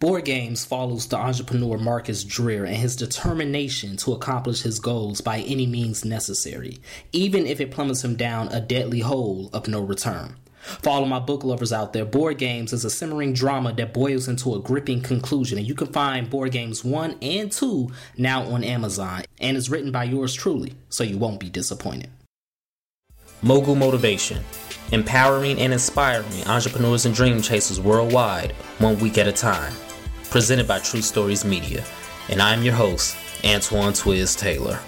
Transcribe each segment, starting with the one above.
Board Games follows the entrepreneur Marcus Dreer and his determination to accomplish his goals by any means necessary, even if it plummets him down a deadly hole of no return. For all of my book lovers out there, Board Games is a simmering drama that boils into a gripping conclusion, and you can find Board Games 1 and 2 now on Amazon, and is written by yours truly, so you won't be disappointed. Mogul Motivation Empowering and inspiring entrepreneurs and dream chasers worldwide, one week at a time. Presented by True Stories Media. And I'm your host, Antoine Twiz Taylor.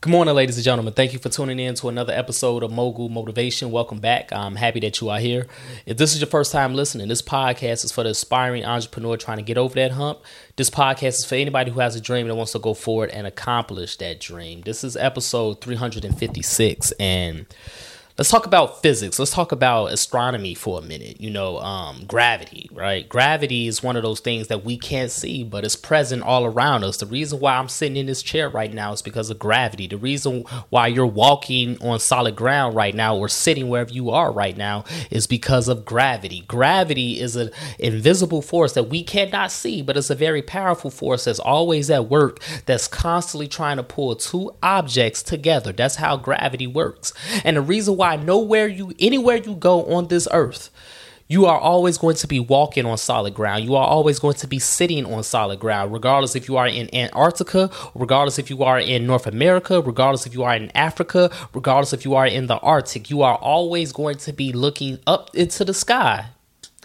Good morning, ladies and gentlemen. Thank you for tuning in to another episode of Mogul Motivation. Welcome back. I'm happy that you are here. If this is your first time listening, this podcast is for the aspiring entrepreneur trying to get over that hump. This podcast is for anybody who has a dream and wants to go forward and accomplish that dream. This is episode 356, and let's talk about physics. Let's talk about astronomy for a minute. You know, um, gravity, right? Gravity is one of those things that we can't see, but it's present all around us. The reason why I'm sitting in this chair right now is because of gravity. The reason why you're walking on solid ground right now or sitting wherever you are right now is because of gravity. Gravity is an invisible force that we cannot see, but it's a very powerful force that's always at work that's constantly trying to pull two objects together. That's how gravity works. And the reason why nowhere you anywhere you go on this earth you are always going to be walking on solid ground. You are always going to be sitting on solid ground, regardless if you are in Antarctica, regardless if you are in North America, regardless if you are in Africa, regardless if you are in the Arctic. You are always going to be looking up into the sky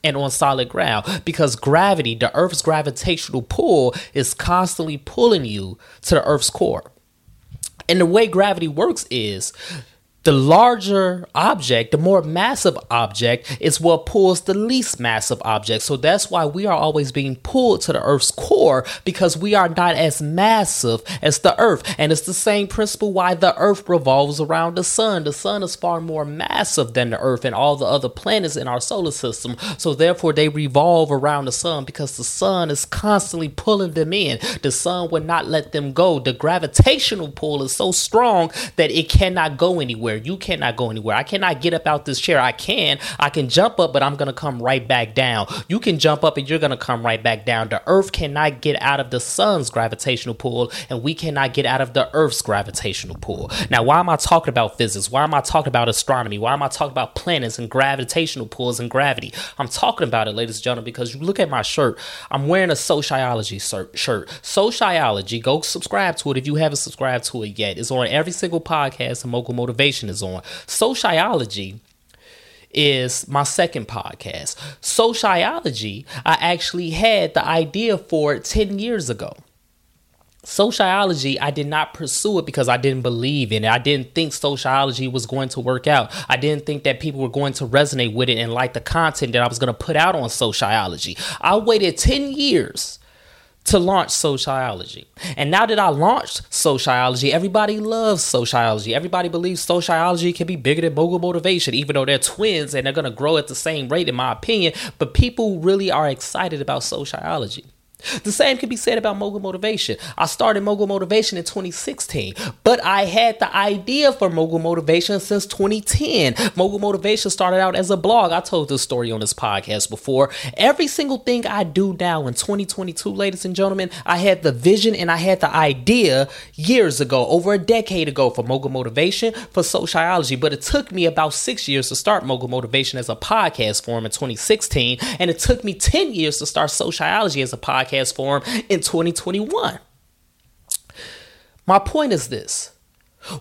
and on solid ground because gravity, the Earth's gravitational pull, is constantly pulling you to the Earth's core. And the way gravity works is the larger object, the more massive object, is what pulls the least massive object. So that's why we are always being pulled to the Earth's core because we are not as massive as the Earth. And it's the same principle why the Earth revolves around the Sun. The Sun is far more massive than the Earth and all the other planets in our solar system. So therefore, they revolve around the Sun because the Sun is constantly pulling them in. The Sun would not let them go. The gravitational pull is so strong that it cannot go anywhere. You cannot go anywhere. I cannot get up out this chair. I can. I can jump up, but I'm going to come right back down. You can jump up and you're going to come right back down. The earth cannot get out of the sun's gravitational pull, and we cannot get out of the earth's gravitational pull. Now, why am I talking about physics? Why am I talking about astronomy? Why am I talking about planets and gravitational pulls and gravity? I'm talking about it, ladies and gentlemen, because you look at my shirt. I'm wearing a sociology shirt. Sociology, go subscribe to it if you haven't subscribed to it yet. It's on every single podcast and Mogul Motivation is on. Sociology is my second podcast. Sociology, I actually had the idea for it 10 years ago. Sociology, I did not pursue it because I didn't believe in it. I didn't think sociology was going to work out. I didn't think that people were going to resonate with it and like the content that I was going to put out on sociology. I waited 10 years to launch sociology. And now that I launched sociology, everybody loves sociology. Everybody believes sociology can be bigger than mogul motivation, even though they're twins and they're going to grow at the same rate, in my opinion. But people really are excited about sociology. The same can be said about Mogul Motivation. I started Mogul Motivation in 2016, but I had the idea for Mogul Motivation since 2010. Mogul Motivation started out as a blog. I told this story on this podcast before. Every single thing I do now in 2022, ladies and gentlemen, I had the vision and I had the idea years ago, over a decade ago, for Mogul Motivation, for sociology. But it took me about six years to start Mogul Motivation as a podcast form in 2016, and it took me 10 years to start sociology as a podcast podcast form in 2021. My point is this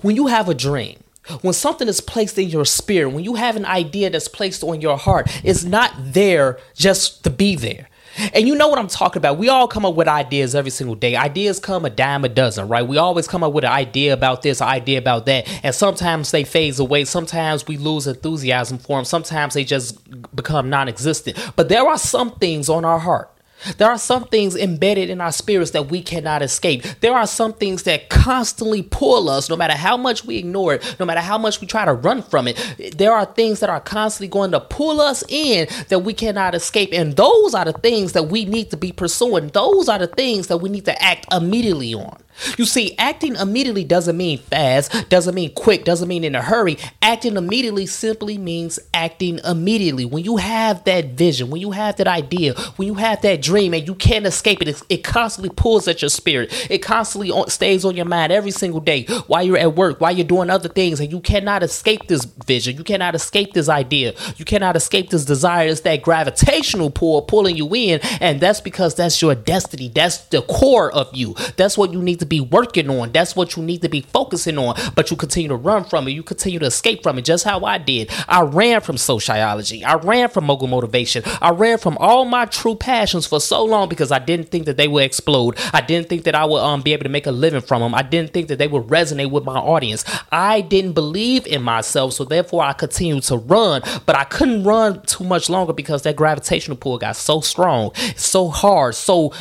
when you have a dream, when something is placed in your spirit, when you have an idea that's placed on your heart, it's not there just to be there. And you know what I'm talking about. We all come up with ideas every single day. Ideas come a dime a dozen, right? We always come up with an idea about this, an idea about that. And sometimes they phase away. Sometimes we lose enthusiasm for them. Sometimes they just become non existent. But there are some things on our heart There are some things embedded in our spirits that we cannot escape. There are some things that constantly pull us, no matter how much we ignore it, no matter how much we try to run from it. There are things that are constantly going to pull us in that we cannot escape. And those are the things that we need to be pursuing. Those are the things that we need to act immediately on. You see, acting immediately doesn't mean fast, doesn't mean quick, doesn't mean in a hurry. Acting immediately simply means acting immediately. When you have that vision, when you have that idea, when you have that dream and you can't escape it, it constantly pulls at your spirit. It constantly stays on your mind every single day while you're at work, while you're doing other things, and you cannot escape this vision. You cannot escape this idea. You cannot escape this desire. It's that gravitational pull pulling you in, and that's because that's your destiny. That's the core of you. That's what you need to to be working on. That's what you need to be focusing on. But you continue to run from it. You continue to escape from it, just how I did. I ran from sociology. I ran from mogul motivation. I ran from all my true passions for so long because I didn't think that they would explode. I didn't think that I would um, be able to make a living from them. I didn't think that they would resonate with my audience. I didn't believe in myself, so therefore I continued to run. But I couldn't run too much longer because that gravitational pull got so strong, so hard, so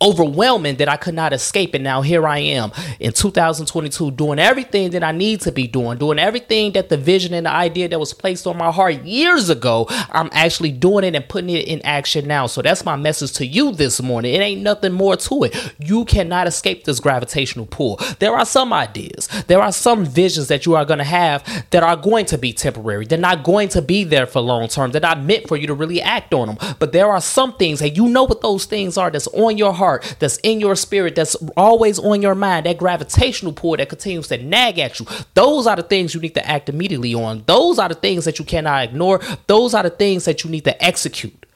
overwhelming that I could not escape. And now here I am in 2022 doing everything that I need to be doing, doing everything that the vision and the idea that was placed on my heart years ago, I'm actually doing it and putting it in action now. So that's my message to you this morning. It ain't nothing more to it. You cannot escape this gravitational pull. There are some ideas, there are some visions that you are going to have that are going to be temporary. They're not going to be there for long term. They're not meant for you to really act on them. But there are some things, and you know what those things are that's on your heart heart, that's in your spirit, that's always on your mind, that gravitational pull that continues to nag at you. Those are the things you need to act immediately on. Those are the things that you cannot ignore. Those are the things that you need to execute.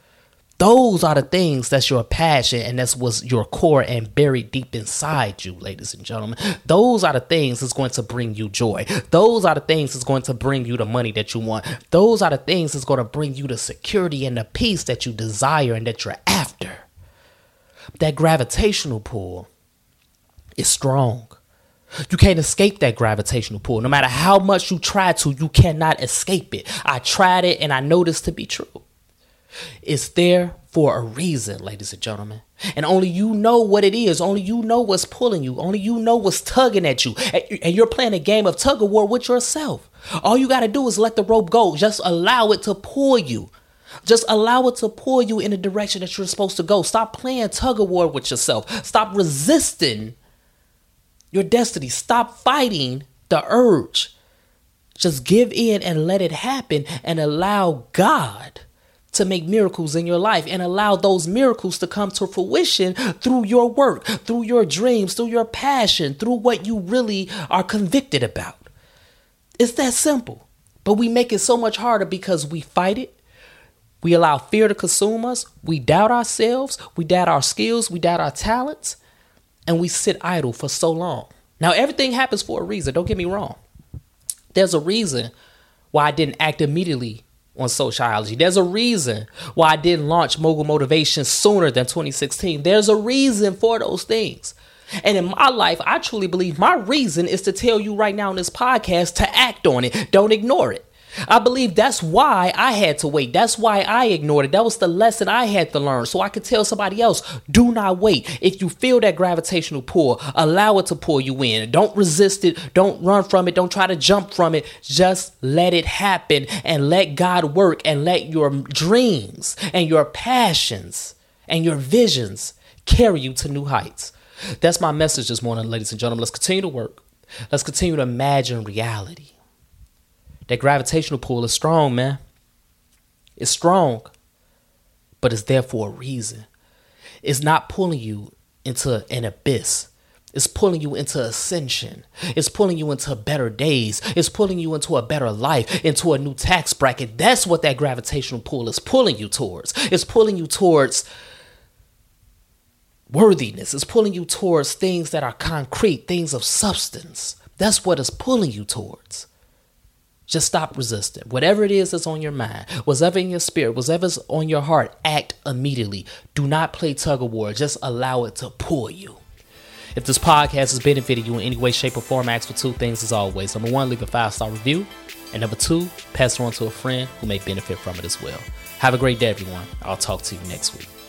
Those are the things that's your passion and that's what's your core and buried deep inside you, ladies and gentlemen. Those are the things that's going to bring you joy. Those are the things that's going to bring you the money that you want. Those are the things that's going to bring you the security and the peace that you desire and that you're after that gravitational pull is strong. You can't escape that gravitational pull. No matter how much you try to, you cannot escape it. I tried it and I know this to be true. It's there for a reason, ladies and gentlemen. And only you know what it is. Only you know what's pulling you. Only you know what's tugging at you. And you're playing a game of tug of war with yourself. All you got to do is let the rope go. Just allow it to pull you. Just allow it to pull you in the direction that you're supposed to go. Stop playing tug of war with yourself. Stop resisting your destiny. Stop fighting the urge. Just give in and let it happen and allow God to make miracles in your life and allow those miracles to come to fruition through your work, through your dreams, through your passion, through what you really are convicted about. It's that simple. But we make it so much harder because we fight it, we allow fear to consume us. We doubt ourselves. We doubt our skills. We doubt our talents. And we sit idle for so long. Now, everything happens for a reason. Don't get me wrong. There's a reason why I didn't act immediately on sociology. There's a reason why I didn't launch Mogul Motivation sooner than 2016. There's a reason for those things. And in my life, I truly believe my reason is to tell you right now in this podcast to act on it. Don't ignore it. I believe that's why I had to wait. That's why I ignored it. That was the lesson I had to learn. So I could tell somebody else, do not wait. If you feel that gravitational pull, allow it to pull you in. Don't resist it. Don't run from it. Don't try to jump from it. Just let it happen and let God work and let your dreams and your passions and your visions carry you to new heights. That's my message this morning, ladies and gentlemen. Let's continue to work. Let's continue to imagine reality. That gravitational pull is strong, man. It's strong, but it's there for a reason. It's not pulling you into an abyss. It's pulling you into ascension. It's pulling you into better days. It's pulling you into a better life, into a new tax bracket. That's what that gravitational pull is pulling you towards. It's pulling you towards worthiness. It's pulling you towards things that are concrete, things of substance. That's what it's pulling you towards. Just stop resisting. Whatever it is that's on your mind, whatever in your spirit, whatever's on your heart, act immediately. Do not play tug of war. Just allow it to pull you. If this podcast has benefited you in any way, shape, or form, ask for two things as always. Number one, leave a five star review. And number two, pass it on to a friend who may benefit from it as well. Have a great day, everyone. I'll talk to you next week.